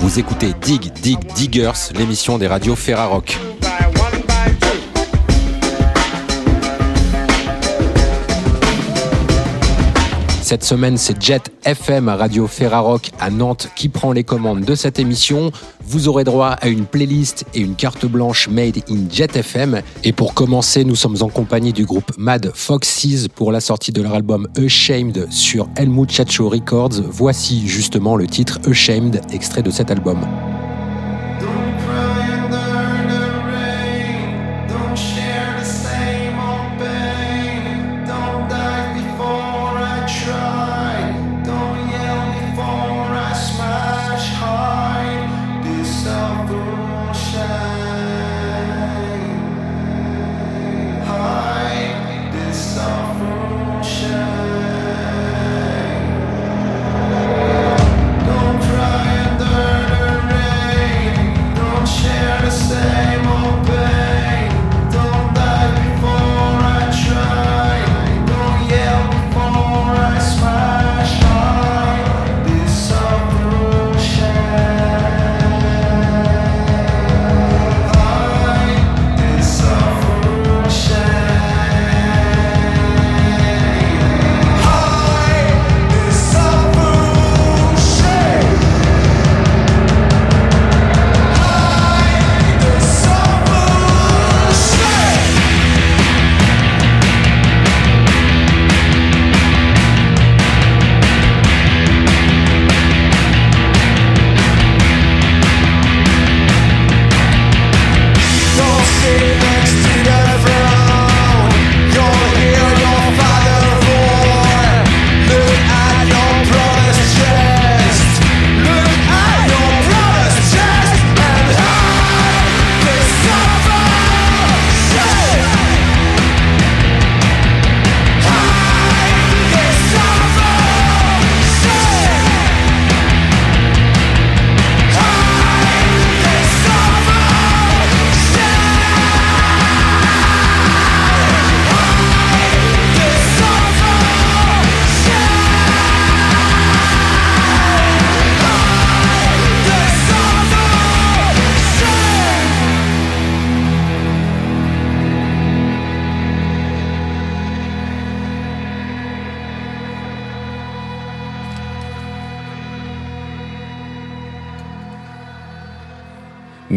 Vous écoutez Dig Dig Diggers, l'émission des radios Ferrarock. Cette semaine, c'est Jet FM Radio Ferrarock à Nantes qui prend les commandes de cette émission. Vous aurez droit à une playlist et une carte blanche made in Jet FM. Et pour commencer, nous sommes en compagnie du groupe Mad Foxes pour la sortie de leur album Ashamed sur El Muchacho Records. Voici justement le titre Ashamed, extrait de cet album.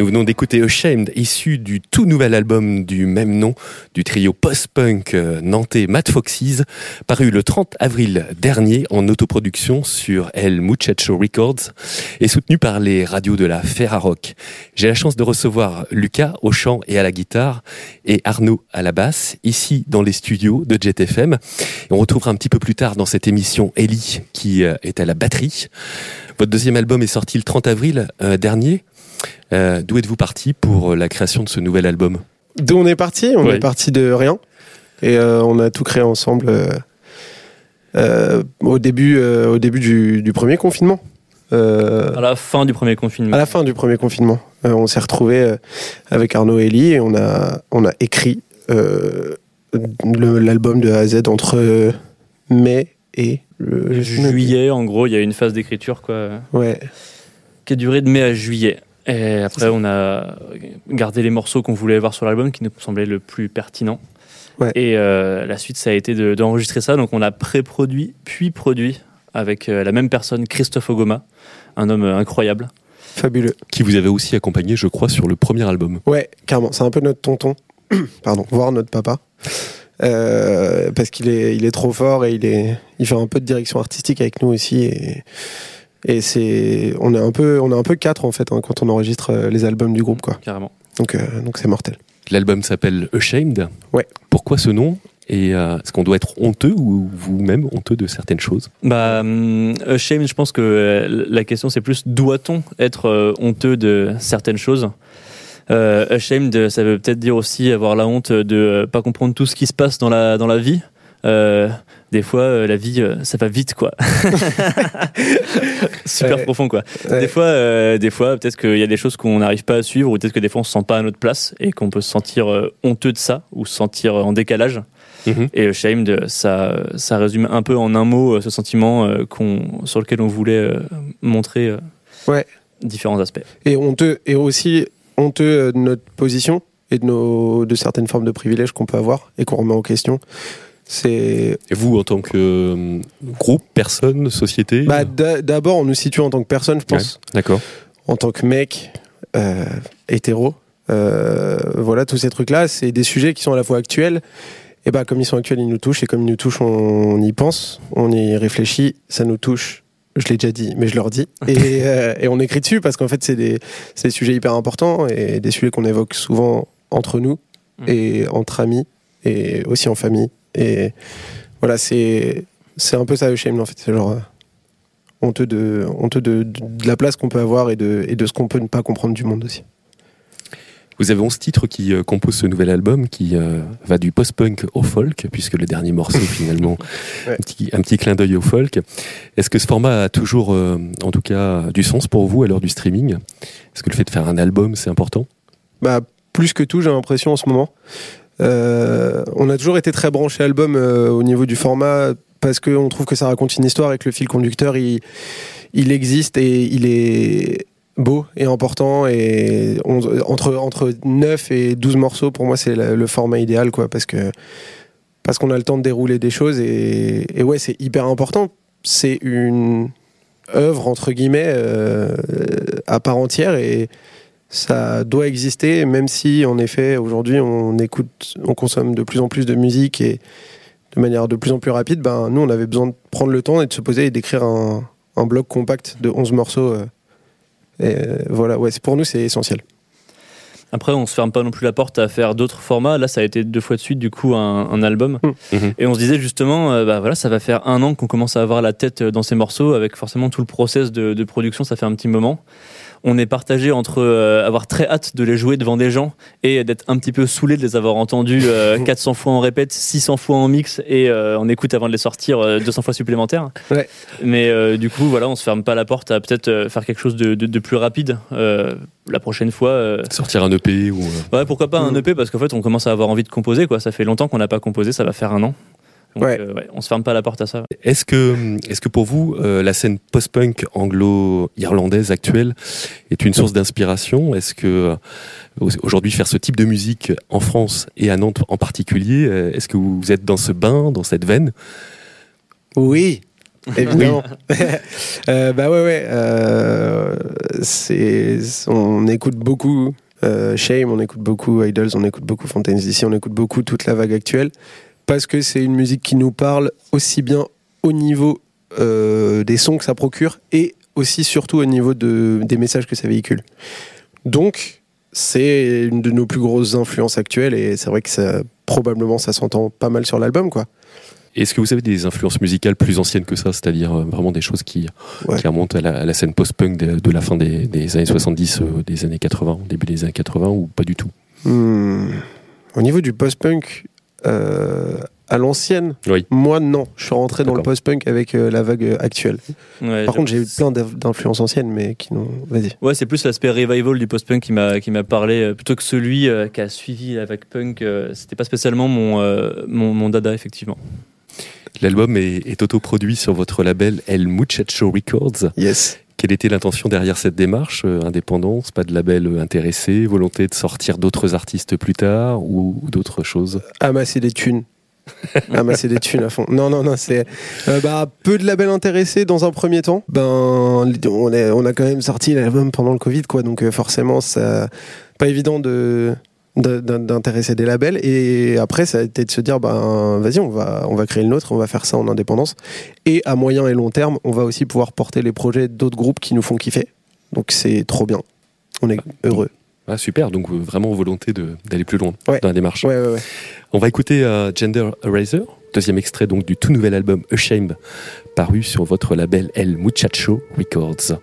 Venons d'écouter Ashamed, issu du tout nouvel album du même nom du trio post-punk euh, nantais Mad Foxes, paru le 30 avril dernier en autoproduction sur El Muchacho Records et soutenu par les radios de la Ferrarock. J'ai la chance de recevoir Lucas au chant et à la guitare et Arnaud à la basse, ici dans les studios de JetFM. Et on retrouvera un petit peu plus tard dans cette émission Ellie qui euh, est à la batterie. Votre deuxième album est sorti le 30 avril euh, dernier. Euh, D'où êtes-vous parti pour la création de ce nouvel album? D'où on est parti? On Ouais. est parti de rien. Et euh, on a tout créé ensemble euh, euh, au début, euh, au début du, du premier confinement. Euh, À la fin du premier confinement. à la fin du premier confinement. Euh, on s'est retrouvés euh, avec Arnaud et Ellie et on a, on a écrit euh, l'album de A à Z entre euh, mai et le. Juillet, en gros, il y a une phase d'écriture quoi, Ouais. qui a duré de mai à juillet. Et après, on a gardé les morceaux qu'on voulait avoir sur l'album qui nous semblaient le plus pertinent. Ouais. Et euh, la suite, ça a été de- d'enregistrer ça. Donc, on a pré-produit, puis produit avec euh, la même personne, Christophe Ogoma, un homme euh, incroyable. Fabuleux. Qui vous avez aussi accompagné, je crois, sur le premier album. Ouais, carrément. C'est un peu notre tonton. Pardon, voire notre papa. Euh, parce qu'il est, il est trop fort et il, est, il fait un peu de direction artistique avec nous aussi. Et, et c'est, on est un peu, on est un peu quatre en fait hein, quand on enregistre euh, les albums du groupe, quoi. Carrément. Donc, euh, donc c'est mortel. L'album s'appelle Ashamed. Ouais. Pourquoi ce nom? Et euh, est-ce qu'on doit être honteux ou vous-même honteux de certaines choses? Bah, hum, Shame, je pense que la question c'est plus doit-on être euh, honteux de certaines choses? Euh, Ashamed, ça veut peut-être dire aussi avoir la honte de euh, pas comprendre tout ce qui se passe dans la, dans la vie. Euh, des fois euh, la vie euh, ça va vite quoi super Ouais. profond quoi Ouais. des fois euh, des fois peut-être qu'il y a des choses qu'on n'arrive pas à suivre ou peut-être que des fois on se sent pas à notre place et qu'on peut se sentir honteux de ça ou se sentir en décalage Mhm. et Shamed ça ça résume un peu en un mot ce sentiment qu'on sur lequel on voulait montrer Ouais. différents aspects Et honteux, et aussi honteux de notre position et de, nos, de certaines formes de privilèges qu'on peut avoir et qu'on remet en question. C'est Et vous, en tant que euh, groupe, personne, société bah, d'a- d'abord on nous situe en tant que personne, je pense, D'accord. en tant que mec euh, hétéro. Euh, voilà, tous ces trucs-là, c'est des sujets qui sont à la fois actuels. Et bah, comme ils sont actuels, ils nous touchent. Et comme ils nous touchent, on, y pense, on y réfléchit, ça nous touche. Je l'ai déjà dit, mais je le redis. Et, euh, et on écrit dessus parce qu'en fait, c'est des, c'est des sujets hyper importants et des sujets qu'on évoque souvent entre nous Mm. et entre amis et aussi en famille. Et voilà, c'est, c'est un peu ça, le shame, en fait. C'est genre euh, honteux, de, honteux de, de, de la place qu'on peut avoir et de, et de ce qu'on peut ne pas comprendre du monde aussi. Vous avez 11 titres qui euh, composent ce nouvel album qui euh, va du post-punk au folk, puisque le dernier morceau, finalement, Ouais. un, petit, un petit clin d'œil au folk. Est-ce que ce format a toujours, euh, en tout cas, du sens pour vous à l'heure du streaming? Est-ce que le fait de faire un album, c'est important? Bah, plus que tout, j'ai l'impression en ce moment. Euh, on a toujours été très branché album euh, au niveau du format parce qu'on trouve que ça raconte une histoire et que le fil conducteur il, il existe et il est beau et important. Et entre, entre 9 et 12 morceaux pour moi c'est le, format idéal quoi parce parce qu'on a le temps de dérouler des choses et, et ouais c'est hyper important. C'est une œuvre entre guillemets euh, à part entière et ça doit exister, même si en effet aujourd'hui on écoute, on consomme de plus en plus de musique et de manière de plus en plus rapide, ben nous on avait besoin de prendre le temps et de se poser et d'écrire un, un bloc compact de 11 morceaux. euh, et euh, voilà, ouais, c'est- pour nous c'est essentiel. Après, on se ferme pas non plus la porte à faire d'autres formats. Là, ça a été deux fois de suite, du coup, un, un album. Mm. Mhm. Et on se disait justement, euh, bah voilà, ça va faire un an qu'on commence à avoir la tête dans ces morceaux, avec forcément tout le process de, de production, ça fait un petit moment. On est partagé entre euh, avoir très hâte de les jouer devant des gens et d'être un petit peu saoulé de les avoir entendus euh, 400 fois en répète, 600 fois en mix et euh, en écoute avant de les sortir euh, 200 fois supplémentaires. Ouais. Mais euh, du coup, voilà, on se ferme pas la porte à peut-être euh, faire quelque chose de, de- de plus rapide euh, la prochaine fois. euh, Sortir un EP ou... euh, Ouais, pourquoi pas un Mm. EP parce qu'en fait, on commence à avoir envie de composer. Quoi. Ça fait longtemps qu'on n'a pas composé, ça va faire un an. Donc, Ouais. euh, ouais, on se ferme pas la porte à ça. Est-ce que, est-ce que pour vous, euh, la scène post-punk anglo-irlandaise actuelle est une source d'inspiration? Est-ce que euh, aujourd'hui faire ce type de musique en France et à Nantes en particulier, euh, est-ce que vous êtes dans ce bain, dans cette veine? Oui, évidemment. Euh, bah ouais, ouais. euh, c'est, on écoute beaucoup euh, Shame, on écoute beaucoup Idols, on écoute beaucoup Fontaines DC, on écoute beaucoup toute la vague actuelle parce que c'est une musique qui nous parle aussi bien au niveau euh, des sons que ça procure et aussi surtout au niveau de, des messages que ça véhicule. Donc, c'est une de nos plus grosses influences actuelles et c'est vrai que ça, probablement ça s'entend pas mal sur l'album, quoi. Est-ce que vous avez des influences musicales plus anciennes que ça, c'est-à-dire euh, vraiment des choses qui, Ouais. qui remontent à la, à la scène post-punk de, de la fin des, des années 70, euh, des années 80, début des années 80 ou pas du tout? Hmm. Au niveau du post-punk, euh, à l'ancienne, Oui. moi non. Je suis rentré dans le post-punk avec euh, la vague euh, actuelle. Ouais, Par contre, j'ai eu plein d'inf- d'influences anciennes, mais qui n'ont. Vas-y. Ouais, c'est plus l'aspect revival du post-punk qui m'a qui m'a parlé euh, plutôt que celui euh, qui a suivi la vague punk. euh, C'était pas spécialement mon, euh, mon mon dada effectivement. L'album est, est autoproduit sur votre label El Muchacho Records. Yes. Quelle était l'intention derrière cette démarche euh, Indépendance, pas de label euh, intéressé, volonté de sortir d'autres artistes plus tard ou, d'autres choses? Amasser des thunes. Amasser des thunes à fond. Non, non, non, c'est. euh, bah, peu de labels intéressés dans un premier temps. Ben, on, a quand même sorti l'album pendant le Covid, quoi. Donc, forcément, ça. Pas évident de d'intéresser des labels. Et après ça a été de se dire ben vas-y on va on va créer le nôtre on va faire ça en indépendance. Et à moyen et long terme on va aussi pouvoir porter les projets d'autres groupes qui nous font kiffer. Donc c'est trop bien. On est heureux. Ah, Super, donc vraiment volonté d'aller plus loin Ouais. dans la démarche. ouais ouais ouais. On va écouter euh, Gender Eraser, deuxième extrait donc du tout nouvel album Ashamed, paru sur votre label El Muchacho Records.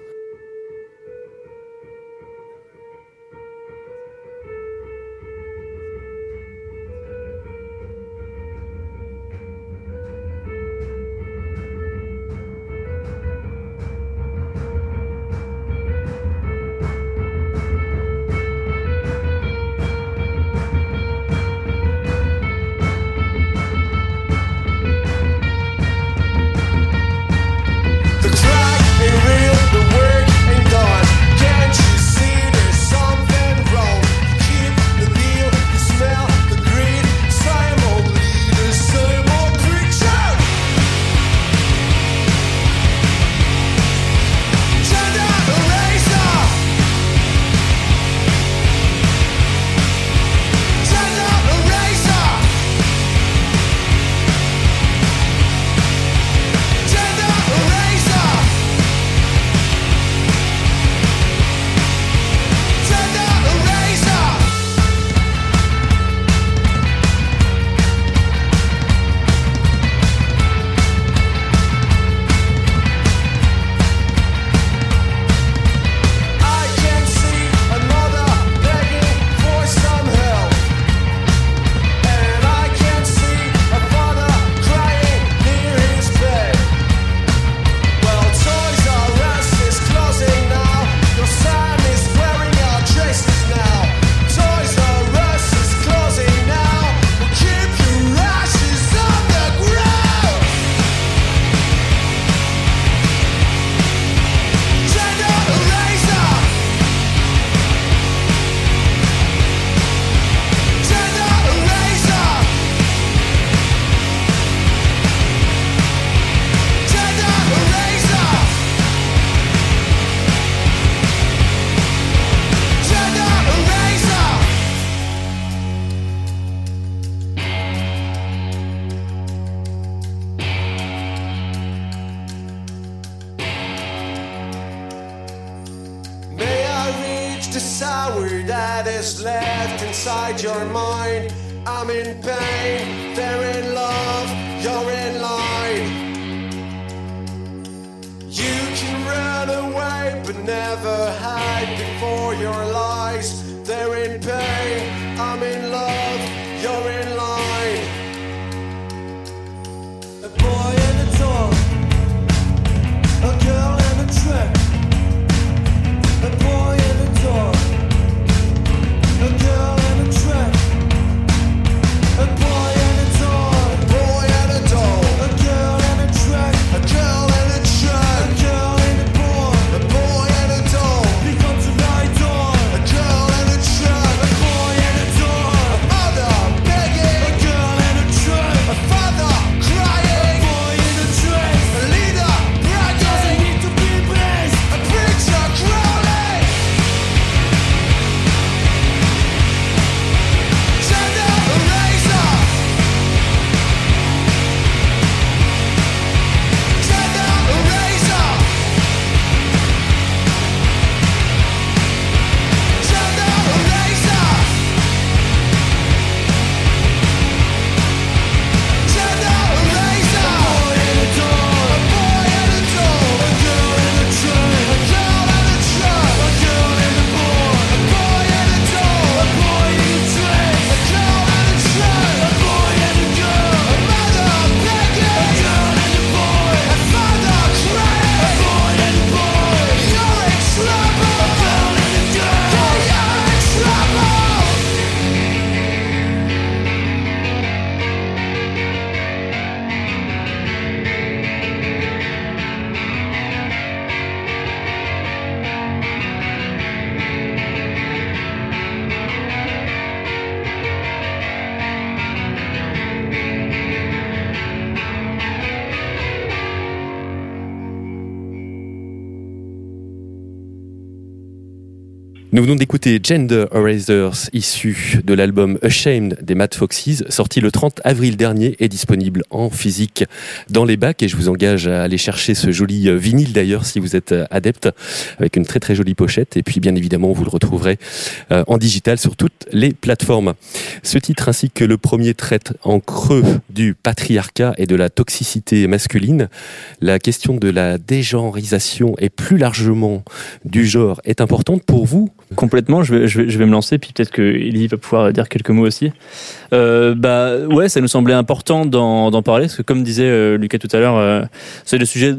Nous venons d'écouter Gender Erasers, issu de l'album Ashamed des Mad Foxes, sorti le 30 avril dernier et disponible en physique dans les bacs. Et je vous engage à aller chercher ce joli euh, vinyle d'ailleurs si vous êtes euh, adepte, avec une très très jolie pochette. Et puis bien évidemment, vous le retrouverez euh, en digital sur toutes les plateformes. Ce titre ainsi que le premier traite en creux du patriarcat et de la toxicité masculine. La question de la dégenreisation et plus largement du genre est importante pour vous Complètement, je vais, je vais, me lancer, puis peut-être que va pouvoir dire quelques mots aussi. Euh, bah ouais, ça nous semblait important d'en parler, parce que comme disait euh, Lucas tout à l'heure, euh, c'est le sujet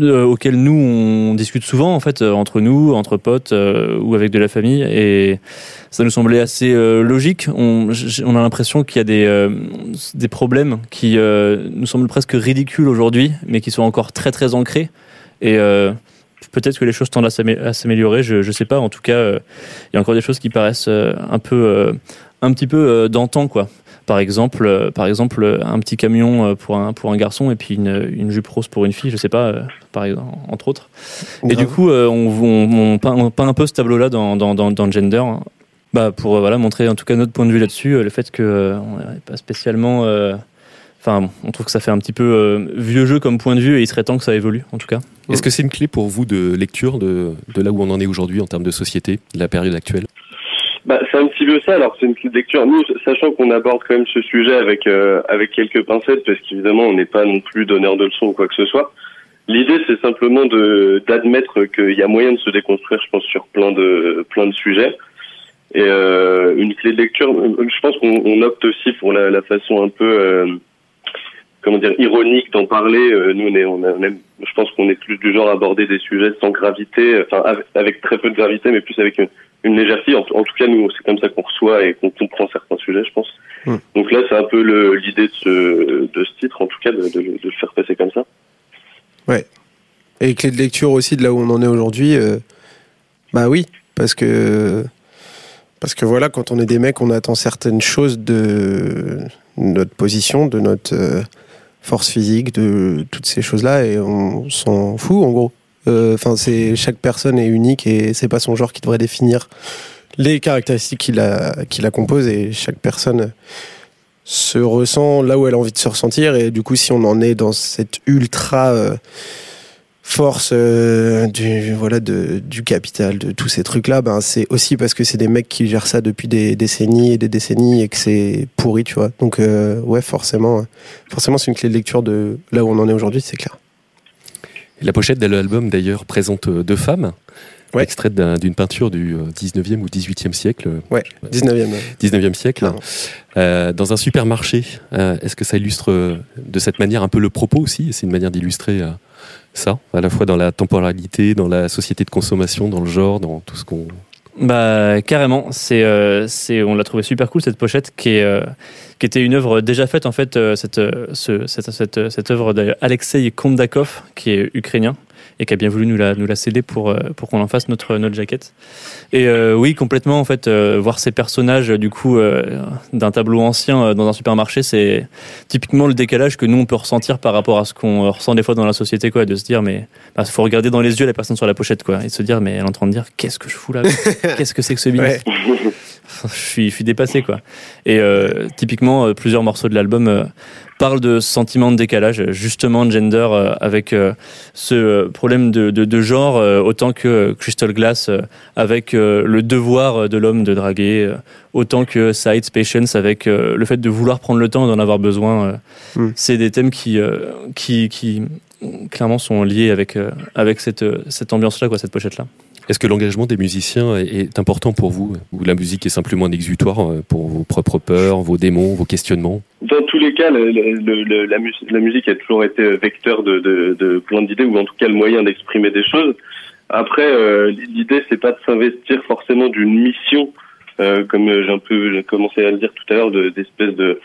euh, auquel nous on discute souvent en fait entre nous, entre potes ou avec de la famille, et ça nous semblait assez logique. On, a l'impression qu'il y a des des problèmes qui nous semblent presque ridicules aujourd'hui, mais qui sont encore très très ancrés. Et euh, peut-être que les choses tendent à s'amé- à s'améliorer, je, je sais pas. En tout cas, euh, il y a encore des choses qui paraissent euh, un peu, euh, un petit peu d'antan, quoi. Par exemple, par exemple, un petit camion pour un pour un garçon et puis une, une jupe rose pour une fille, je sais pas, par exemple, entre autres. Et du coup, on, on, on peint, on peint un peu ce tableau-là dans, dans, dans, dans Gender. hein. Bah pour euh, voilà montrer en tout cas notre point de vue là-dessus, euh, le fait que euh, on n'est pas spécialement. Enfin, bon, on trouve que ça fait un petit peu euh, vieux jeu comme point de vue et il serait temps que ça évolue, en tout cas. Est-ce que c'est une clé pour vous de lecture de, de là où on en est aujourd'hui en termes de société, de la période actuelle? Bah, c'est un petit peu ça. Alors, c'est une petite lecture. Nous, sachant qu'on aborde quand même ce sujet avec euh, avec quelques pincettes, parce qu'évidemment, on n'est pas non plus donneur de leçons ou quoi que ce soit. L'idée, c'est simplement de d'admettre qu'il y a moyen de se déconstruire, je pense, sur plein de plein de sujets. Et euh, une clé de lecture, je pense qu'on on opte aussi pour la, la façon un peu euh, comment dire ironique d'en parler. Euh, nous, on est, on a- je pense qu'on est plus du genre à aborder des sujets sans gravité, enfin avec, avec très peu de gravité, mais plus avec une, une légèreté. En, en tout cas, nous, c'est comme ça qu'on reçoit et qu'on comprend certains sujets, je pense. Hmm. Donc là, c'est un peu l'idée de ce, de ce titre, en tout cas, de, de, de le faire passer comme ça. Et clé de lecture aussi de là où on en est aujourd'hui, euh, bah oui, parce que parce que voilà, quand on est des mecs, on attend certaines choses de notre position, de notre euh, force physique, de toutes ces choses-là, et on s'en fout en gros. Enfin, c'est chaque personne est unique et c'est pas son genre qui devrait définir les caractéristiques qui la qui la composent et chaque personne se ressent là où elle a envie de se ressentir et du coup si on en est dans cette ultra euh, force euh, du voilà de, du capital de tous ces trucs là ben c'est aussi parce que c'est des mecs qui gèrent ça depuis des décennies et des décennies et que c'est pourri tu vois donc euh, ouais forcément forcément c'est une clé de lecture de là où on en est aujourd'hui c'est clair La pochette de l'album d'ailleurs présente euh, deux femmes, Ouais. extraites d'un- d'une peinture du euh, 19e ou 18e siècle. ouais 19e 19e siècle, euh, dans un supermarché. Euh, Est-ce que ça illustre euh, de cette manière un peu le propos aussi? C'est une manière d'illustrer euh, ça, à la fois dans la temporalité, dans la société de consommation, dans le genre, dans tout ce qu'on. Bah carrément, c'est euh, c'est on l'a trouvé super cool cette pochette qui est euh, qui était une œuvre déjà faite en fait euh, cette ce- cette cette cette œuvre d'Alexei Kondakov qui est ukrainien et qui a bien voulu nous la nous la céder pour euh, pour qu'on en fasse notre notre jaquette. Et euh, oui, complètement en fait euh, voir ces personnages du coup euh, d'un tableau ancien euh, dans un supermarché, c'est typiquement le décalage que nous on peut ressentir par rapport à ce qu'on ressent des fois dans la société quoi, de se dire mais bah, faut regarder dans les yeux la personne sur la pochette quoi et se dire mais elle est en train de dire qu'est-ce que je fous là? Qu'est-ce que c'est que ce business je, suis, je suis dépassé quoi. Et euh, typiquement, euh, plusieurs morceaux de l'album euh, parlent de ce sentiment de décalage, justement de gender, euh, avec ce problème de, de, de genre, autant que Crystal Glass, avec le devoir de l'homme de draguer, autant que Side's Patience, avec le fait de vouloir prendre le temps et d'en avoir besoin. Mm. C'est des thèmes qui, qui, qui clairement sont liés avec, avec cette, cette ambiance-là, quoi, cette pochette-là. Est-ce que l'engagement des musiciens est, important pour vous Ou la musique est simplement un exutoire euh, pour vos propres peurs, vos démons, vos questionnements? Dans tous les cas, la, mus- la musique a toujours été vecteur de, de, de plein d'idées, ou en tout cas le moyen d'exprimer des choses. Après, euh, l'idée, c'est pas de s'investir forcément d'une mission, euh, comme j'ai un peu commencé à le dire tout à l'heure, de- d'espèce de,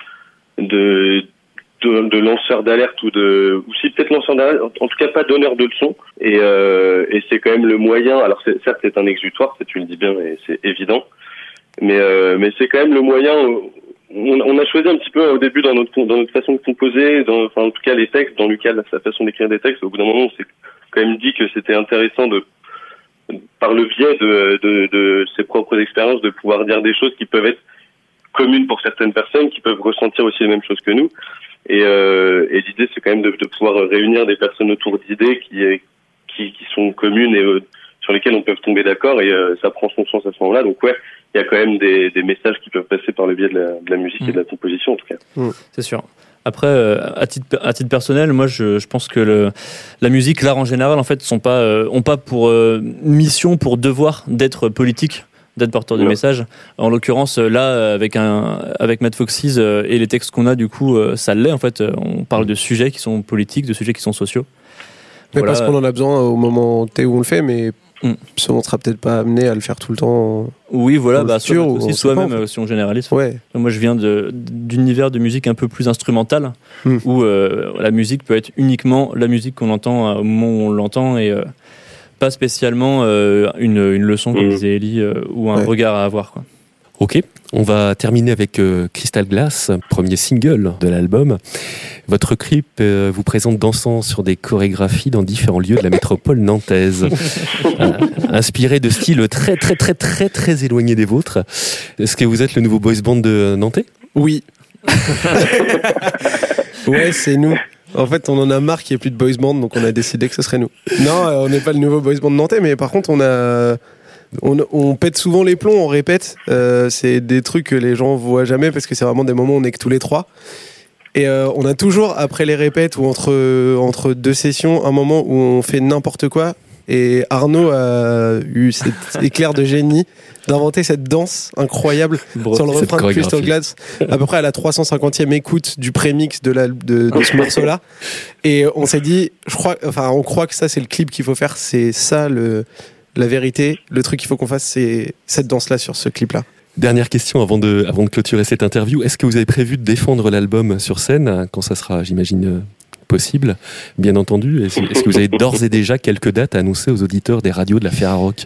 de, de, de lanceur d'alerte ou de, ou si peut-être lanceur d'alerte, en tout cas pas donneur de leçons. Et, euh, et c'est quand même le moyen. Alors certes, c'est un exutoire, tu le dis bien, et c'est évident. Mais, euh, mais c'est quand même le moyen. euh, On, on a choisi un petit peu au début dans notre dans notre façon de composer, dans, enfin en tout cas les textes, dans Lucas sa façon d'écrire des textes. Au bout d'un moment, on s'est quand même dit que c'était intéressant de par le biais de, de, de ses propres expériences, de pouvoir dire des choses qui peuvent être communes pour certaines personnes, qui peuvent ressentir aussi les mêmes choses que nous. Et, euh, et l'idée, c'est quand même de, de pouvoir réunir des personnes autour d'idées qui, qui, qui sont communes et euh, sur lesquelles on peut tomber d'accord. Et euh, ça prend son sens à ce moment-là. Donc ouais, il y a quand même des, des messages qui peuvent passer par le biais de la, de la musique et de la composition, en tout cas. C'est sûr. Après, euh, à, titre, à titre personnel, moi, je, je pense que le, la musique, l'art en général, en fait, sont pas, euh, ont pas pour euh, mission, pour devoir d'être politique, d'être porteur de Non. message. En l'occurrence, euh, là, euh, avec un, avec Matt Foxys euh, et les textes qu'on a, du coup, euh, ça l'est. En fait, on parle de sujets qui sont politiques, de sujets qui sont sociaux. mais Voilà. parce qu'on en a besoin au moment T où on le fait mais Mm. ça, on sera peut-être pas amené à le faire tout le temps Oui, voilà, bah, futur, ou aussi, soit même en fait. si on généralise. ouais Moi, je viens de- d'univers de musique un peu plus instrumental, Hmm. où euh, la musique peut être uniquement la musique qu'on entend euh, au moment où on l'entend et euh, pas spécialement euh, une, une leçon, comme Hmm. disait Ellie, euh, ou un Ouais. regard à avoir. Quoi. Ok, on va terminer avec euh, Crystal Glass, premier single de l'album. Votre clip euh, vous présente dansant sur des chorégraphies dans différents lieux de la métropole nantaise, Euh, inspiré de styles très très très très très éloignés des vôtres. Est-ce que vous êtes le nouveau boys band de Nantais? Oui. ouais, c'est nous. En fait, on en a marre qu'il n'y ait plus de boys band, donc on a décidé que ce serait nous. Non, euh, on n'est pas le nouveau boys band nantais, mais par contre, on a. Pète souvent les plombs, on répète. Euh, c'est des trucs que les gens voient jamais parce que c'est vraiment des moments où on est que tous les trois. Et euh, on a toujours, après les répètes ou entre, entre deux sessions, un moment où on fait n'importe quoi. Et Arnaud a eu cet éclair de génie d'inventer cette danse incroyable sur le refrain de Crystal. Glass, à peu près à la 350e écoute du prémix de, la, de, de ce morceau-là. Et on s'est dit, je crois, enfin, on croit que ça, c'est le clip qu'il faut faire, c'est ça le, la vérité. Le truc qu'il faut qu'on fasse, c'est cette danse-là sur ce clip-là. Dernière question avant de, avant de clôturer cette interview. Est-ce que vous avez prévu de défendre l'album sur scène quand ça sera, j'imagine, euh, possible Bien entendu. Est-ce que vous avez d'ores et déjà quelques dates à annoncer aux auditeurs des radios de la Ferrarock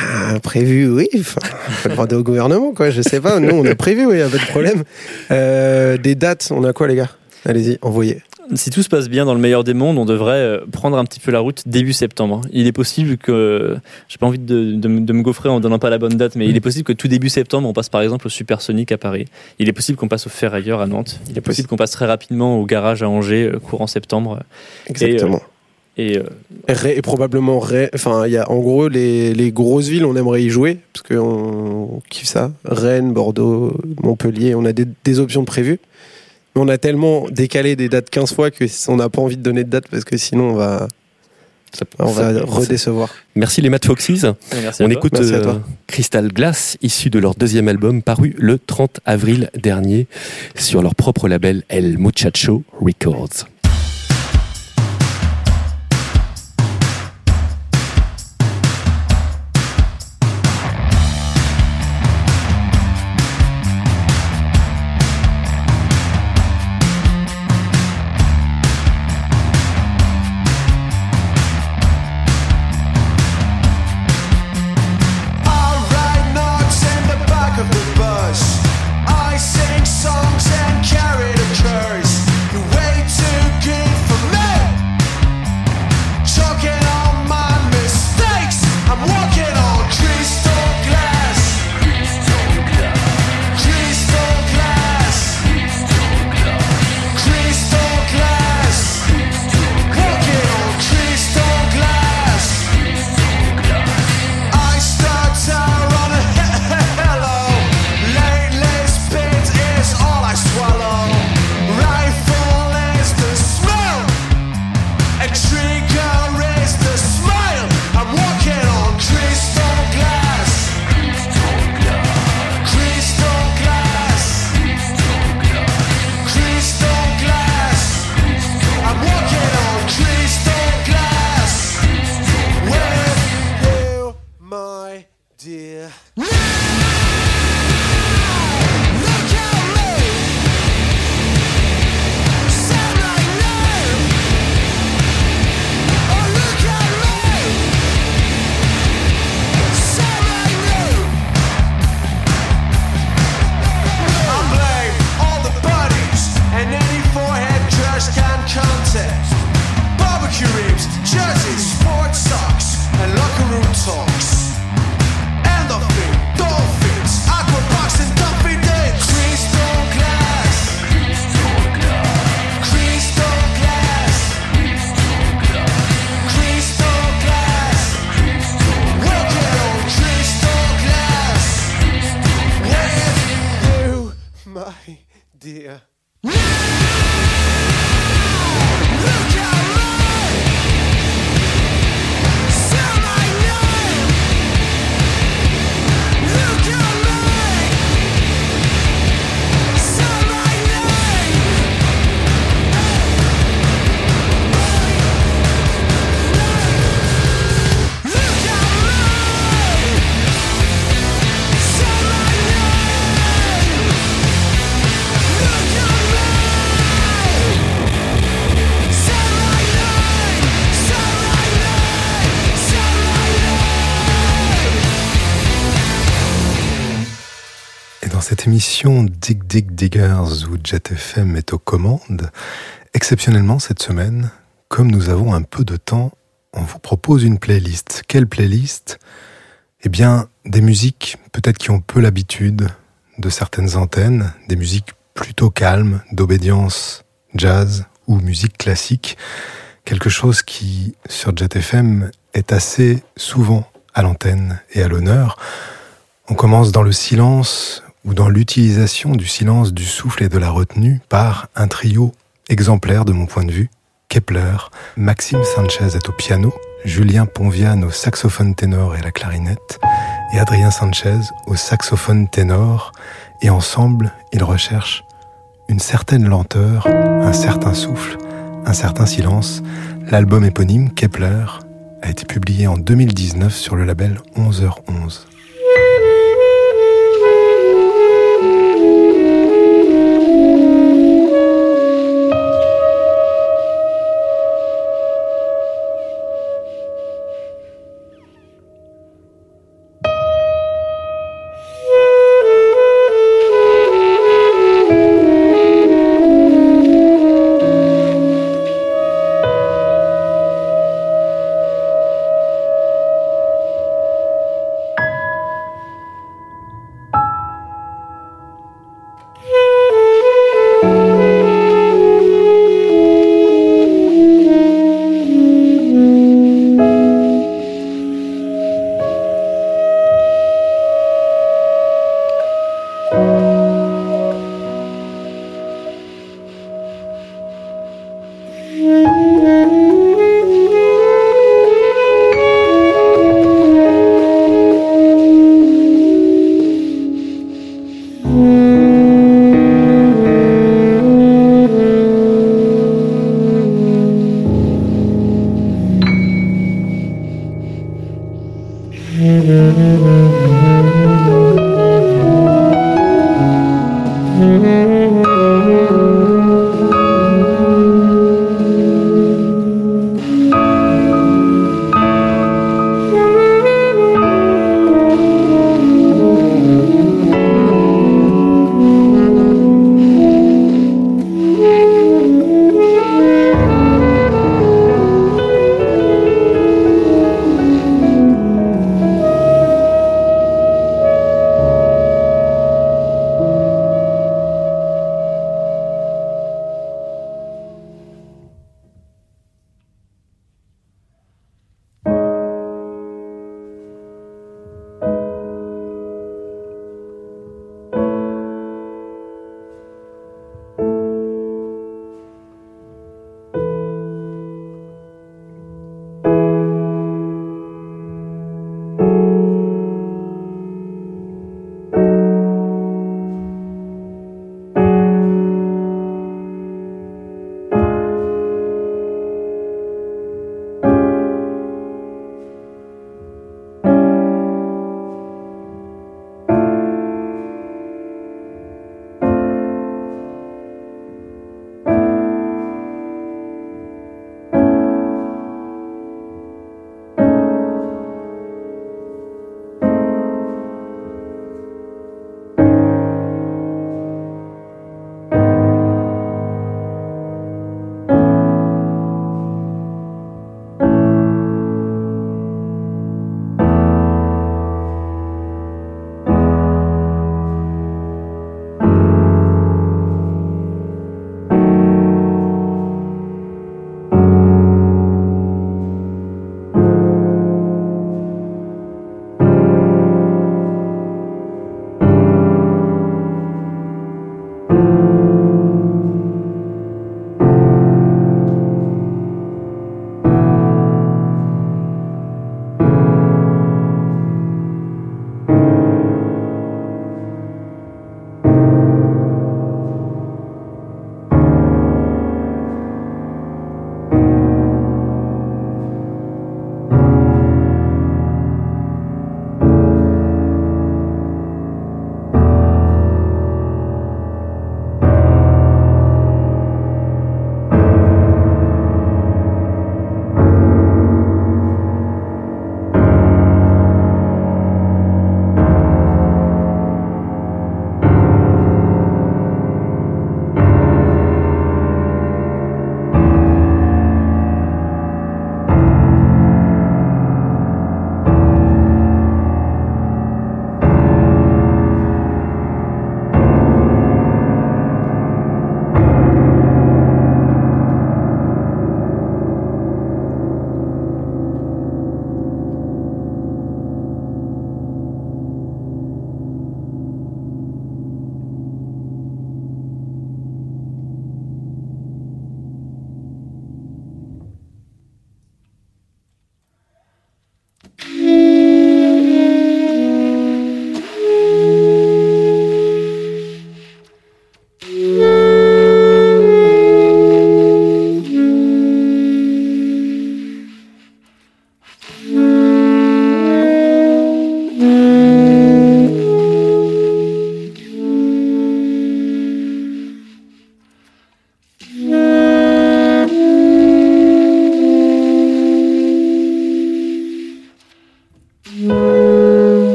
Ah, prévu, oui. Enfin, faut demander au gouvernement, quoi. Je sais pas. Nous, on a prévu, oui, y a pas de problème. Euh, des dates, on a quoi, les gars? Allez-y, envoyez. Si tout se passe bien dans le meilleur des mondes, on devrait euh, prendre un petit peu la route début septembre. Il est possible que, j'ai pas envie de, de me- de me gaufrer en donnant pas la bonne date, mais il est possible que tout début septembre, on passe par exemple au Supersonic à Paris. Il est possible qu'on passe au Ferrailleur à Nantes. Il est possible qu'on passe très rapidement au garage à Angers, euh, courant septembre. Exactement. Et euh, et probablement Enfin, il y a en gros les, les grosses villes, on aimerait y jouer parce qu'on kiffe ça. Rennes, Bordeaux, Montpellier, on a des, des options prévues. On a tellement décalé des dates 15 fois que on n'a pas envie de donner de date parce que sinon on va, Ça- on ça- va redécevoir. Merci les Mad Foxes. merci On écoute euh. Crystal Glass, issu de leur deuxième album paru le 30 avril dernier sur leur propre label El Muchacho Records. Dig Dig Diggers où Jet FM est aux commandes, exceptionnellement cette semaine, comme nous avons un peu de temps, on vous propose une playlist. Quelle playlist? Eh bien, des musiques peut-être qui ont peu l'habitude de certaines antennes, des musiques plutôt calmes, d'obédience jazz ou musique classique, quelque chose qui, sur Jet FM, est assez souvent à l'antenne et à l'honneur. On commence dans le silence ou dans l'utilisation du silence, du souffle et de la retenue par un trio exemplaire de mon point de vue. Kepler, Maxime Sanchez est au piano, Julien Ponviane au saxophone ténor et la clarinette, et Adrien Sanchez au saxophone ténor, et ensemble, ils recherchent une certaine lenteur, un certain souffle, un certain silence. L'album éponyme Kepler a été publié en 2019 sur le label 11h11.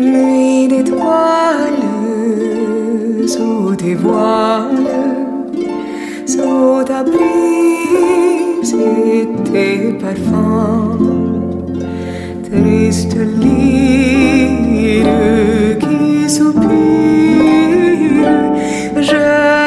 Nuit d'étoiles sous tes voiles, sous ta brise et tes parfums. triste lyre qui soupire, je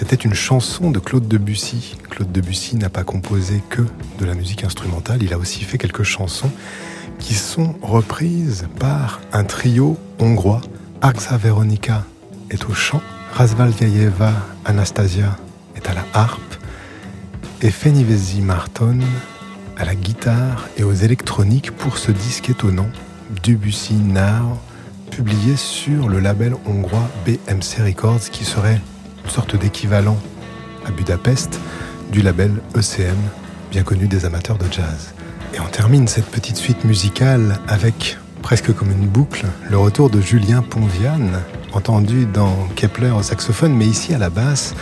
c'était une chanson de Claude Debussy. Claude Debussy n'a pas composé que de la musique instrumentale, il a aussi fait quelques chansons qui sont reprises par un trio hongrois. Arxa Veronica est au chant, Razvalgaeva Anastasia est à la harpe et Fenivezi Marton à la guitare et aux électroniques pour ce disque étonnant, Debussy Now, publié sur le label hongrois BMC Records, qui serait sorte d'équivalent à Budapest du label ECM, bien connu des amateurs de jazz. Et on termine cette petite suite musicale avec, presque comme une boucle, le retour de Julien Ponviane, entendu dans Kepler au saxophone, mais ici à la basse,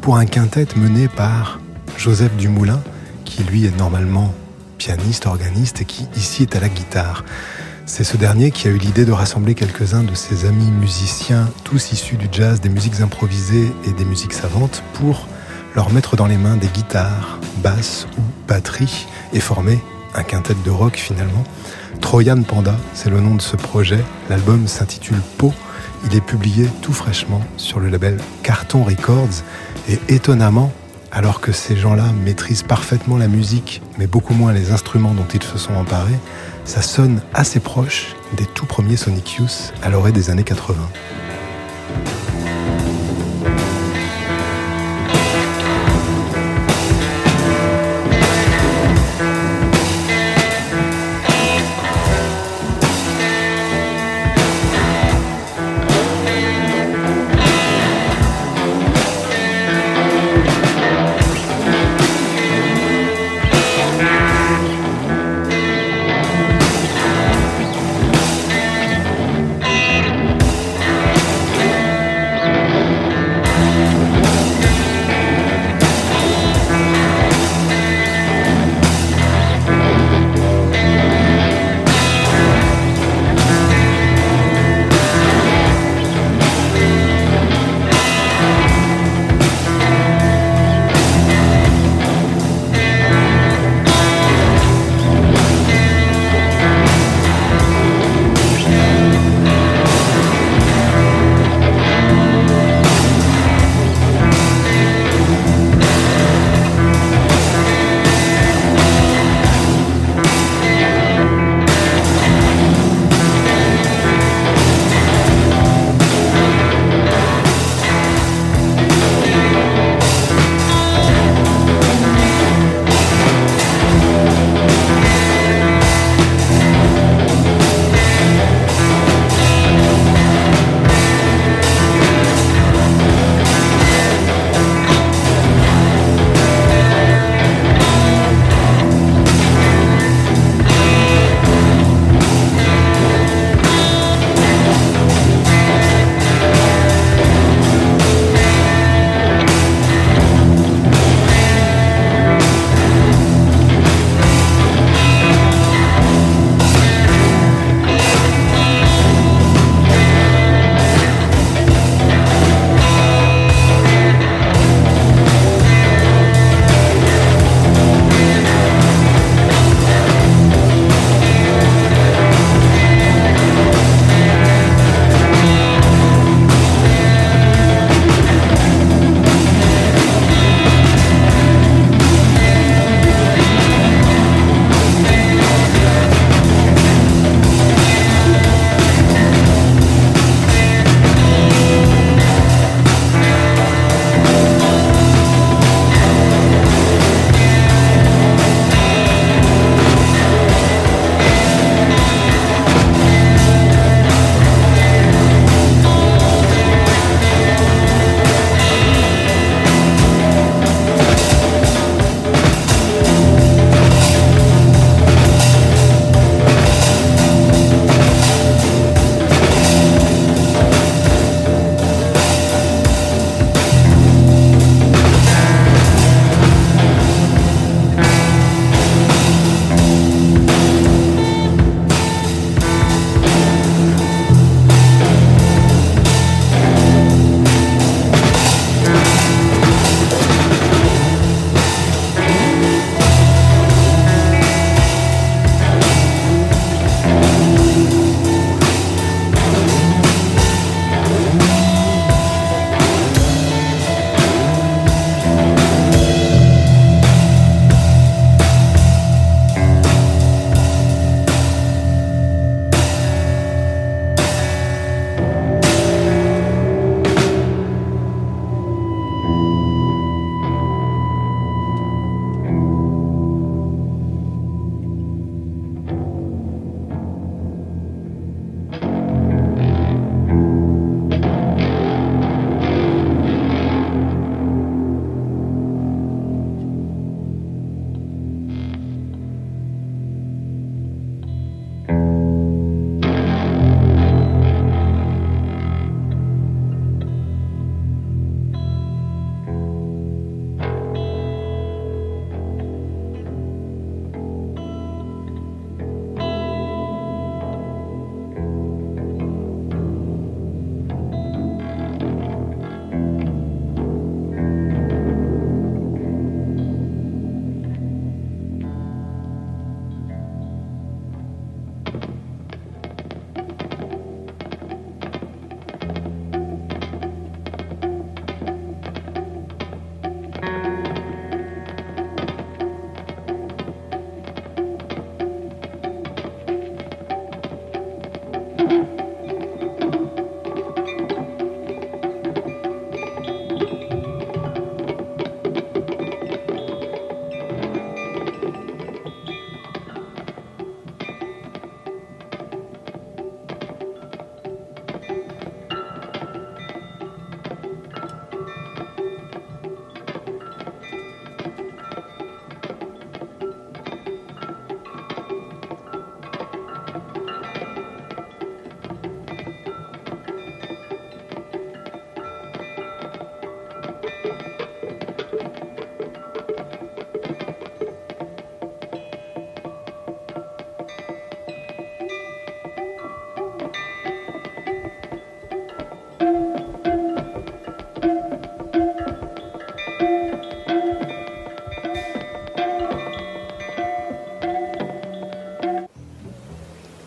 pour un quintet mené par Joseph Dumoulin, qui lui est normalement pianiste, organiste, et qui ici est à la guitare. C'est ce dernier qui a eu l'idée de rassembler quelques-uns de ses amis musiciens, tous issus du jazz, des musiques improvisées et des musiques savantes, pour leur mettre dans les mains des guitares, basses ou batteries, et former un quintet de rock finalement. Troyan Panda, c'est le nom de ce projet. L'album s'intitule Po. Il est publié tout fraîchement sur le label Carton Records. Et étonnamment, alors que ces gens-là maîtrisent parfaitement la musique, mais beaucoup moins les instruments dont ils se sont emparés, ça sonne assez proche des tout premiers Sonic Youth à l'orée des années 80.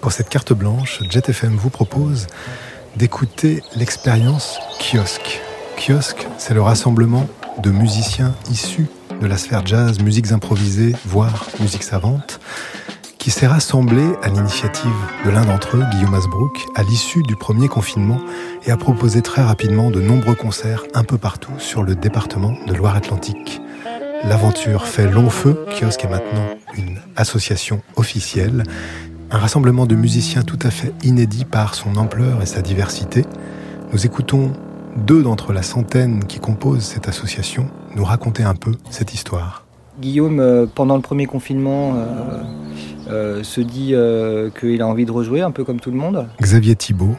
Pour cette carte blanche, Jet FM vous propose d'écouter l'expérience kiosque. Kiosque, c'est le rassemblement de musiciens issus de la sphère jazz, musiques improvisées, voire musique savante, qui s'est rassemblé à l'initiative de l'un d'entre eux, Guillaume Asbrook, à l'issue du premier confinement et a proposé très rapidement de nombreux concerts un peu partout sur le département de Loire-Atlantique. L'aventure fait long feu, Kiosque est maintenant une association officielle, un rassemblement de musiciens tout à fait inédit par son ampleur et sa diversité. Nous écoutons deux d'entre la centaine qui composent cette association nous raconter un peu cette histoire. Guillaume, euh, pendant le premier confinement, euh, euh, se dit euh, qu'il a envie de rejouer, un peu comme tout le monde. Xavier Thibault,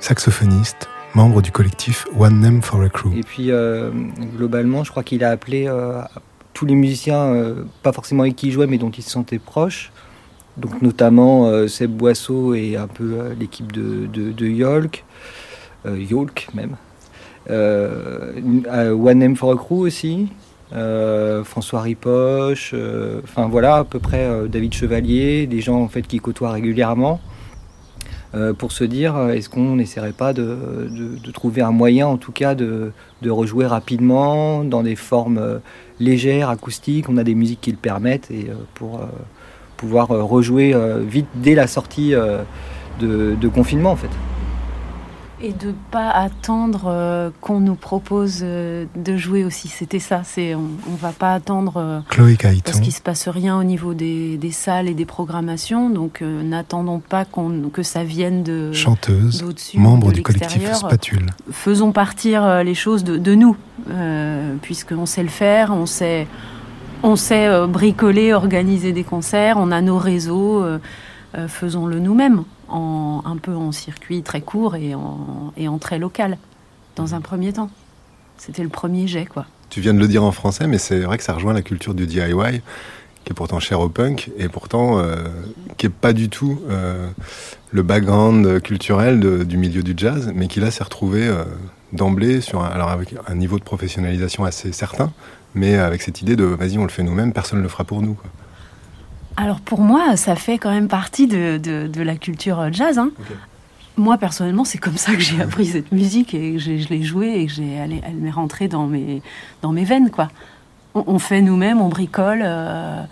saxophoniste, membre du collectif One Name for a Crew. Et puis, globalement, je crois qu'il a appelé tous les musiciens, pas forcément avec qui il jouait, mais dont il se sentait proche. Donc, notamment euh, Seb Boisseau et un peu euh, l'équipe de, Yolk, euh, Yolk même. One Name for a Crew aussi. François Ripoche, enfin voilà à peu près David Chevalier, des gens en fait qui côtoient régulièrement pour se dire est-ce qu'on n'essaierait pas de, trouver un moyen en tout cas de, de rejouer rapidement dans des formes légères, acoustiques, on a des musiques qui le permettent et pour pouvoir euh, rejouer euh, vite dès la sortie euh, de, de confinement en fait. Et de pas attendre euh, qu'on nous propose euh, de jouer aussi. C'était ça. C'est on, on va pas attendre euh, Chloé parce qu'il se passe rien au niveau des, des salles et des programmations. Donc euh, n'attendons pas qu'on que ça vienne de chanteuse, d'au-dessus, membre de du collectif. Spatule. Faisons partir euh, les choses de, de nous, euh, puisqu'on sait le faire, on sait, on sait euh, bricoler, organiser des concerts, on a nos réseaux, euh, euh, faisons-le nous-mêmes, un peu en circuit très court et en, très local, dans un premier temps. C'était le premier jet, quoi. Tu viens de le dire en français, mais c'est vrai que ça rejoint la culture du DIY, qui est pourtant chère au punk, et pourtant qui est pas du tout le background culturel du milieu du jazz, mais qui là s'est retrouvé d'emblée sur alors avec un niveau de professionnalisation assez certain, mais avec cette idée de vas-y on le fait nous-mêmes, personne ne le fera pour nous. quoi. Alors pour moi, ça fait quand même partie de, de, de la culture euh, jazz. hein. Moi personnellement, c'est comme ça que j'ai appris cette musique et que je l'ai jouée et que j'ai, elle, est- elle m'est rentrée dans mes, dans mes veines. quoi. On, on fait nous-mêmes, on bricole. euh,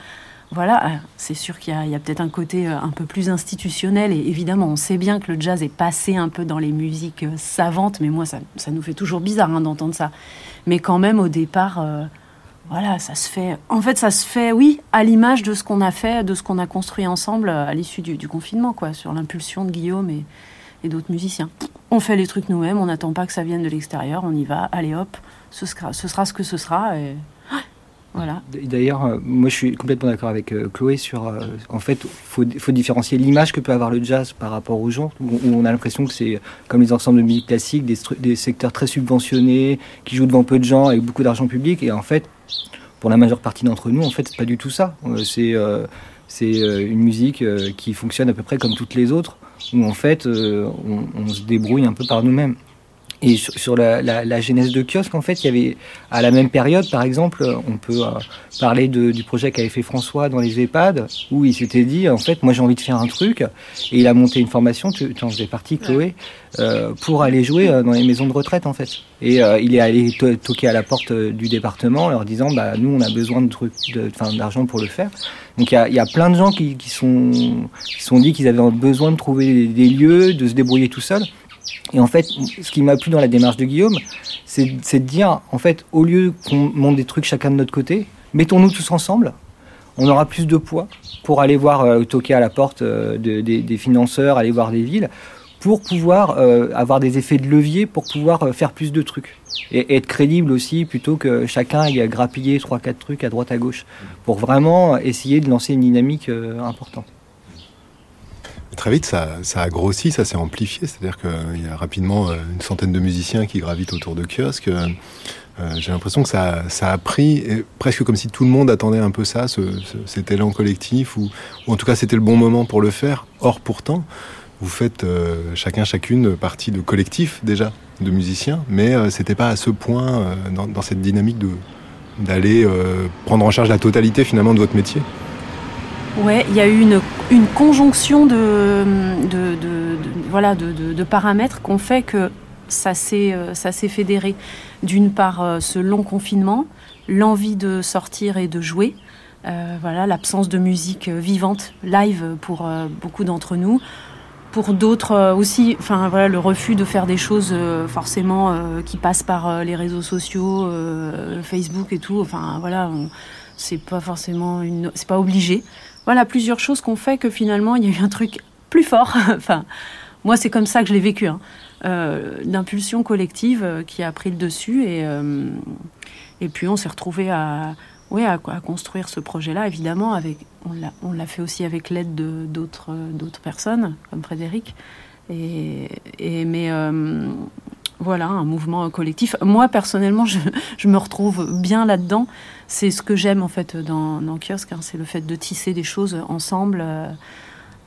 voilà, Euh, c'est sûr qu'il y a, il y a peut-être un côté euh, un peu plus institutionnel et évidemment, on sait bien que le jazz est passé un peu dans les musiques savantes, mais moi, ça, ça nous fait toujours bizarre hein, d'entendre ça. Mais quand même, au départ, euh, voilà, ça se fait. En fait, ça se fait, oui, à l'image de ce qu'on a fait, de ce qu'on a construit ensemble euh, à l'issue du, confinement, quoi, sur l'impulsion de Guillaume et, et d'autres musiciens. On fait les trucs nous-mêmes, on n'attend pas que ça vienne de l'extérieur, on y va, allez hop, ce sera ce, sera ce que ce sera. D'ailleurs, euh, moi je suis complètement d'accord avec euh, Chloé sur. euh, en fait, faut, faut différencier l'image que peut avoir le jazz par rapport aux gens, où, on a l'impression que c'est comme les ensembles de musique classique, des, secteurs très subventionnés, qui jouent devant peu de gens avec beaucoup d'argent public. Et en fait, pour la majeure partie d'entre nous, en fait, c'est pas du tout ça. C'est une musique qui fonctionne à peu près comme toutes les autres, où en fait, on se débrouille un peu par nous-mêmes. Et sur, sur la, la, la genèse de kiosque, en fait, il y avait à la même période, par exemple, on peut euh, parler de- du projet qu'avait fait François dans les EHPAD, où il s'était dit, en fait, moi j'ai envie de faire un truc, et il a monté une formation, tu tu en faisais partie, Chloé, euh, pour aller jouer euh, dans les maisons de retraite, en fait. Et il est allé to- toquer à la porte du département, en leur disant, bah nous on a besoin de trucs, de- enfin d'argent pour le faire. Donc il y a, il y a plein de gens qui, qui sont qui se sont dit qu'ils avaient besoin de trouver des, des lieux, de se débrouiller tout seul. Et en fait, ce qui m'a plu dans la démarche de Guillaume, c'est de dire, en fait, au lieu qu'on monte des trucs chacun de notre côté, mettons-nous tous ensemble. On aura plus de poids pour aller voir, euh, toquer à la porte euh, de- des- financeurs, aller voir des villes, pour pouvoir euh, avoir des effets de levier, pour pouvoir faire plus de trucs. Et, et être crédible aussi, plutôt que chacun aille grappiller 3-4 trucs à droite à gauche, pour vraiment essayer de lancer une dynamique importante. Très vite, ça, a grossi, ça s'est amplifié. C'est-à-dire qu'il y a rapidement euh, une centaine de musiciens qui gravitent autour de kiosques. Euh, euh, J'ai l'impression que ça, a pris, et presque comme si tout le monde attendait un peu ça, ce, ce- cet élan collectif, ou, en tout cas c'était le bon moment pour le faire. Or, pourtant, vous faites euh, chacun, chacune partie de collectif déjà, de musiciens, mais euh, c'était pas à ce point euh, dans, cette dynamique d'aller euh, prendre en charge la totalité finalement de votre métier. Ouais, il y a eu une, une conjonction de, de, de- voilà, de, paramètres qu'on fait que ça s'est euh, ça s'est fédéré. D'une part, euh, ce long confinement, l'envie de sortir et de jouer, euh, voilà, l'absence de musique euh, vivante, live pour beaucoup d'entre nous. Pour d'autres aussi, enfin voilà, le refus de faire des choses forcément qui passent par les réseaux sociaux, Facebook et tout. Enfin voilà, c'est pas forcément une, c'est pas obligé. Voilà, plusieurs choses qu'on fait que finalement il y a eu un truc plus fort. enfin, moi c'est comme ça que je l'ai vécu, hein. Euh, d'impulsion collective euh, qui a pris le dessus et euh, puis on s'est retrouvé à construire ce projet-là, évidemment, on l'a- fait aussi avec l'aide de- d'autres personnes, comme Frédéric. Mais voilà, un mouvement collectif. Moi, personnellement, je, je me retrouve bien là-dedans. C'est ce que j'aime, en fait, dans, dans Kiosque. hein, c'est le fait de tisser des choses ensemble euh,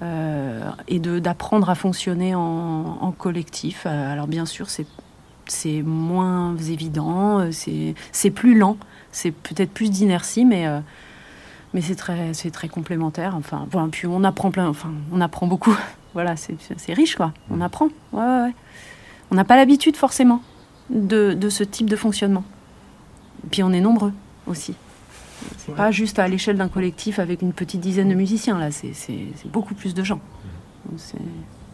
euh, et d'apprendre à fonctionner en, en collectif. Euh, alors, bien sûr, c'est moins évident, c'est plus lent, c'est peut-être plus d'inertie, mais, euh, mais c'est très, c'est très complémentaire. Enfin, voilà, puis on apprend plein, enfin, on apprend beaucoup. voilà, c'est c'est riche, quoi. On apprend. Ouais, ouais, ouais. On n'a pas l'habitude, forcément, de, de ce type de fonctionnement. Puis on est nombreux aussi. C'est pas juste à l'échelle d'un collectif avec une petite dizaine de musiciens, là, c'est beaucoup plus de gens. Donc,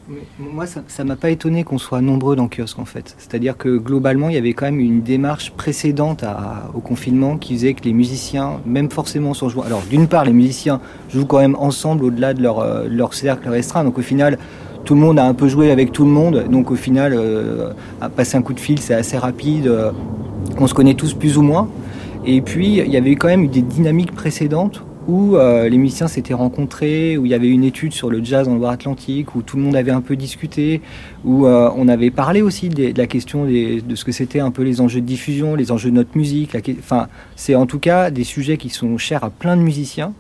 Mais Moi, ça ça m'a pas étonné qu'on soit nombreux dans kiosque en fait. C'est-à-dire que globalement, il y avait quand même une démarche précédente à- au confinement qui faisait que les musiciens, même forcément sans jouer. Alors, d'une part, les musiciens jouent quand même ensemble au-delà de leur, euh, de leur cercle restreint. Donc, au final, tout le monde a un peu joué avec tout le monde. Donc, au final, euh, à passer un coup de fil, c'est assez rapide. euh, on se connaît tous plus ou moins. Et puis, il y avait quand même eu des dynamiques précédentes où euh, les musiciens s'étaient rencontrés, où il y avait une étude sur le jazz en Loire-Atlantique, où tout le monde avait un peu discuté, où on avait parlé aussi de la question de ce que c'était un peu les enjeux de diffusion, les enjeux de notre musique. Enfin, c'est en tout cas des sujets qui sont chers à plein de musiciens,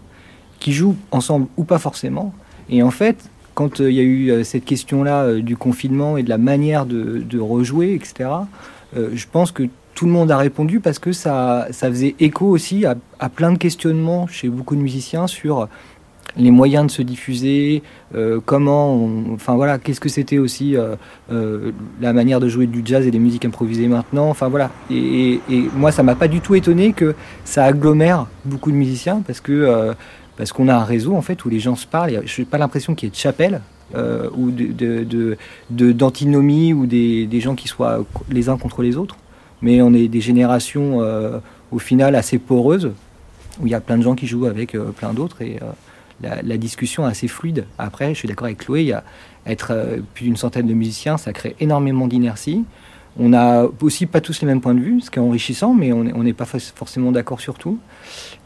qui jouent ensemble ou pas forcément. Et en fait, quand euh, il y a eu euh, cette question-là euh, du confinement et de la manière de, rejouer, etc., je pense que tout le monde a répondu parce que ça, faisait écho aussi à, plein de questionnements chez beaucoup de musiciens sur les moyens de se diffuser, comment, enfin voilà, qu'est-ce que c'était aussi la manière de jouer du jazz et des musiques improvisées maintenant, enfin voilà. Et, et- moi, ça m'a pas du tout étonné que ça agglomère beaucoup de musiciens parce que parce qu'on a un réseau en fait où les gens se parlent. Je n'ai pas l'impression qu'il y ait de chapelle euh, ou de, de, de- d'antinomie ou des, des gens qui soient les uns contre les autres, mais on est des générations euh, au final assez poreuses où il y a plein de gens qui jouent avec euh, plein d'autres et la, discussion est assez fluide. Après, je suis d'accord avec Chloé, il y a être plus d'une centaine de musiciens, ça crée énormément d'inertie. On n'a aussi pas tous les mêmes points de vue, ce qui est enrichissant, mais on est- on n'est pas forcément d'accord sur tout.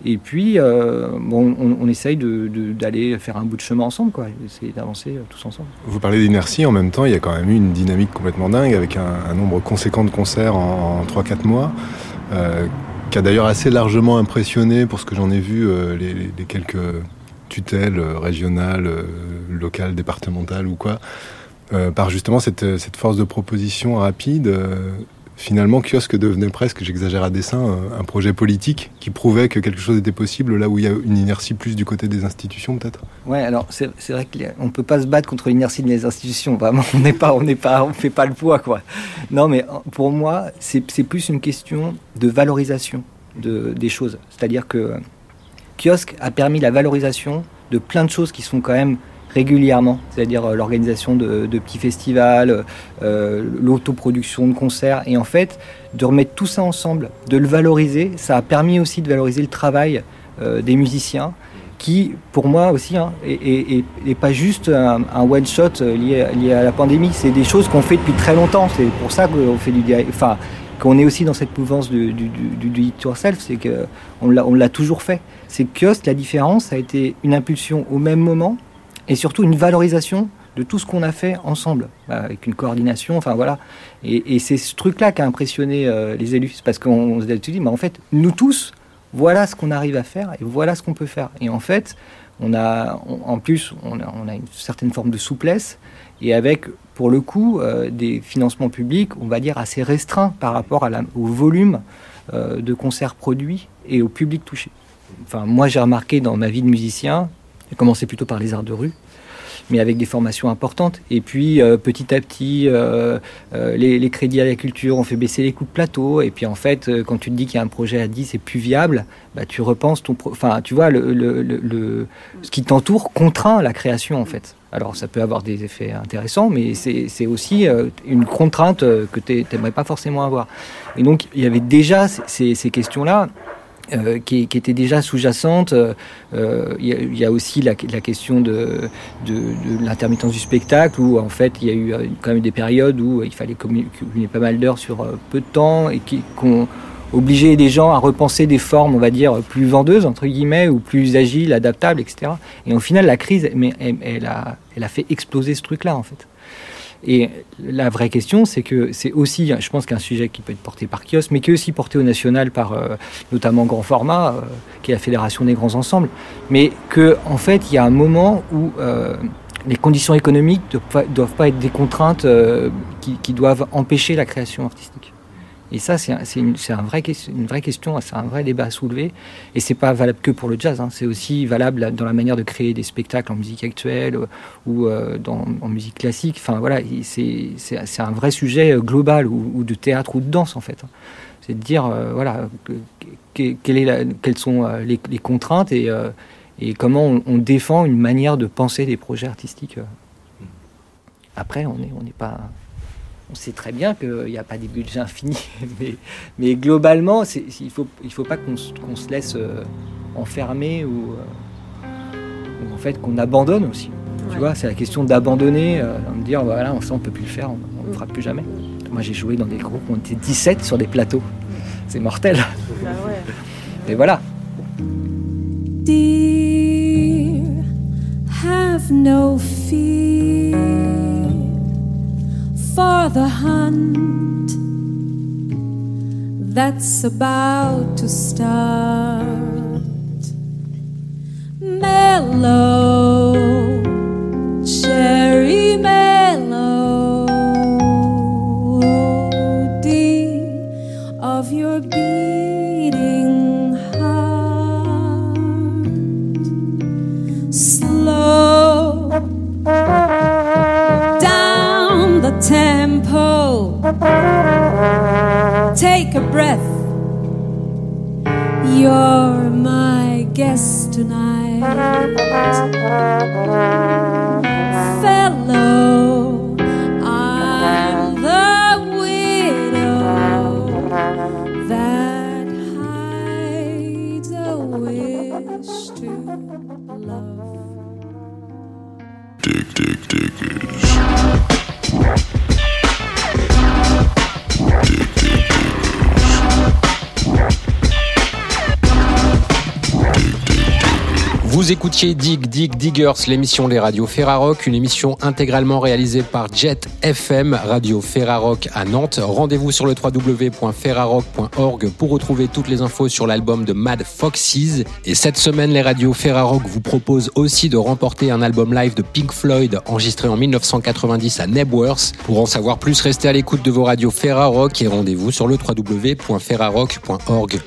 Et puis, euh, bon, on, essaye d'aller faire un bout de chemin ensemble, quoi, essayer d'avancer euh, tous ensemble. Vous parlez d'inertie, en même temps, il y a quand même eu une dynamique complètement dingue avec un, nombre conséquent de concerts en, en 3-4 mois, euh, qui a d'ailleurs assez largement impressionné, pour ce que j'en ai vu, euh, les, quelques tutelles régionales, locales, départementales ou quoi, euh, par justement cette, cette force de proposition rapide. euh, Finalement, Kiosque devenait presque, j'exagère à dessein, euh, un projet politique qui prouvait que quelque chose était possible là où il y a une inertie plus du côté des institutions peut-être? Ouais, alors c'est c'est vrai qu'on ne peut pas se battre contre l'inertie des institutions. Vraiment, on n'est pas, on n'est pas, on fait pas le poids, quoi. Non, mais euh, pour moi, c'est c'est plus une question de valorisation de, des choses. C'est-à-dire que Kiosque a permis la valorisation de plein de choses qui sont quand même régulièrement, c'est-à-dire euh, l'organisation de, petits festivals, euh, l'autoproduction de concerts, et en fait, de remettre tout ça ensemble, de le valoriser, ça a permis aussi de valoriser le travail euh, des musiciens, qui, pour moi aussi, hein, est, est- est- est pas juste un, one-shot euh, lié, à la pandémie, c'est des choses qu'on fait depuis très longtemps, c'est pour ça qu'on fait du... Enfin, qu'on est aussi dans cette mouvance du, du, du, it yourself, c'est que on l'a, toujours fait. C'est que la différence, a été une impulsion au même moment et surtout une valorisation de tout ce qu'on a fait ensemble, bah, avec une coordination, enfin voilà. Et, c'est ce truc-là qui a impressionné euh, les élus, parce qu'on s'est dit, mais en fait, nous tous, voilà ce qu'on arrive à faire et voilà ce qu'on peut faire. Et en fait, on a, en plus, on a, on a une certaine forme de souplesse et avec, pour le coup, euh, des financements publics, on va dire, assez restreints par rapport à la- au volume euh, de concerts produits et au public touché. Enfin, moi, j'ai remarqué dans ma vie de musicien J'ai commencé plutôt par les arts de rue mais avec des formations importantes. Et puis euh, petit à petit, euh, euh, les, crédits à la culture ont fait baisser les coûts de plateau. Et puis en fait, quand tu te dis qu'il y a un projet à 10 c'est plus viable, bah, tu repenses ton... Enfin, tu vois, ce qui t'entoure contraint la création en fait. Alors ça peut avoir des effets intéressants, mais c'est aussi une contrainte que tu n'aimerais pas forcément avoir. Et donc il y avait déjà ces questions-là. Euh, qui, qui étaient déjà sous-jacentes. Euh, euh, Il y, a- il y a aussi la, la question de, de, de l'intermittence du spectacle, où en fait il y a eu euh, quand même des périodes où il fallait cumuler pas mal d'heures sur euh, peu de temps et qu'on obligeait les gens à repenser des formes, on va dire, plus vendeuses, entre guillemets, ou plus agiles, adaptables, etc. Et au final, la crise, elle a, elle a fait exploser ce truc-là, en fait. Et la vraie question, c'est que c'est aussi, je pense qu'un sujet qui peut être porté par Kios, mais qui est aussi porté au national par euh, notamment Grand Format, euh, qui est la Fédération des grands ensembles, mais que en fait, il y a un moment où euh, les conditions économiques ne doivent pas, être des contraintes qui doivent empêcher la création artistique. Et ça, c'est un- c'est une, vraie question, c'est un vrai débat à soulever. Et c'est pas valable que pour le jazz, hein, c'est aussi valable dans la manière de créer des spectacles en musique actuelle ou euh, en musique classique. Enfin voilà, il- c'est un vrai sujet euh, global ou, de théâtre ou de danse en fait. C'est de dire euh, voilà quelles sont les, contraintes et, comment on, défend une manière de penser des projets artistiques. Après, on n'est pas on sait très bien qu'il n'y a pas des budgets infinis, mais, mais globalement, c'est- il ne faut, il faut pas qu'on se- qu'on se laisse euh, enfermer ou, euh, ou en fait qu'on abandonne aussi. Tu Ouais. vois, c'est la question d'abandonner, euh, de me dire voilà, ça on peut plus le faire, on ne le fera plus jamais. Moi j'ai joué dans des groupes, on était 17 sur des plateaux. C'est mortel. Bah ouais. Et voilà. Dear, have no fear for the hunt that's about to start. L'émission Les Radios Ferrarock, une émission intégralement réalisée par Jet FM, Radio Ferrarock à Nantes. Rendez-vous sur le www.ferrarock.org pour retrouver toutes les infos sur l'album de Mad Foxes. Et cette semaine, les Radios Ferrarock vous proposent aussi de remporter un album live de Pink Floyd enregistré en 1990 à Nebworth. Pour en savoir plus, restez à l'écoute de vos radios Ferrarock et rendez-vous sur le www.ferrarock.org.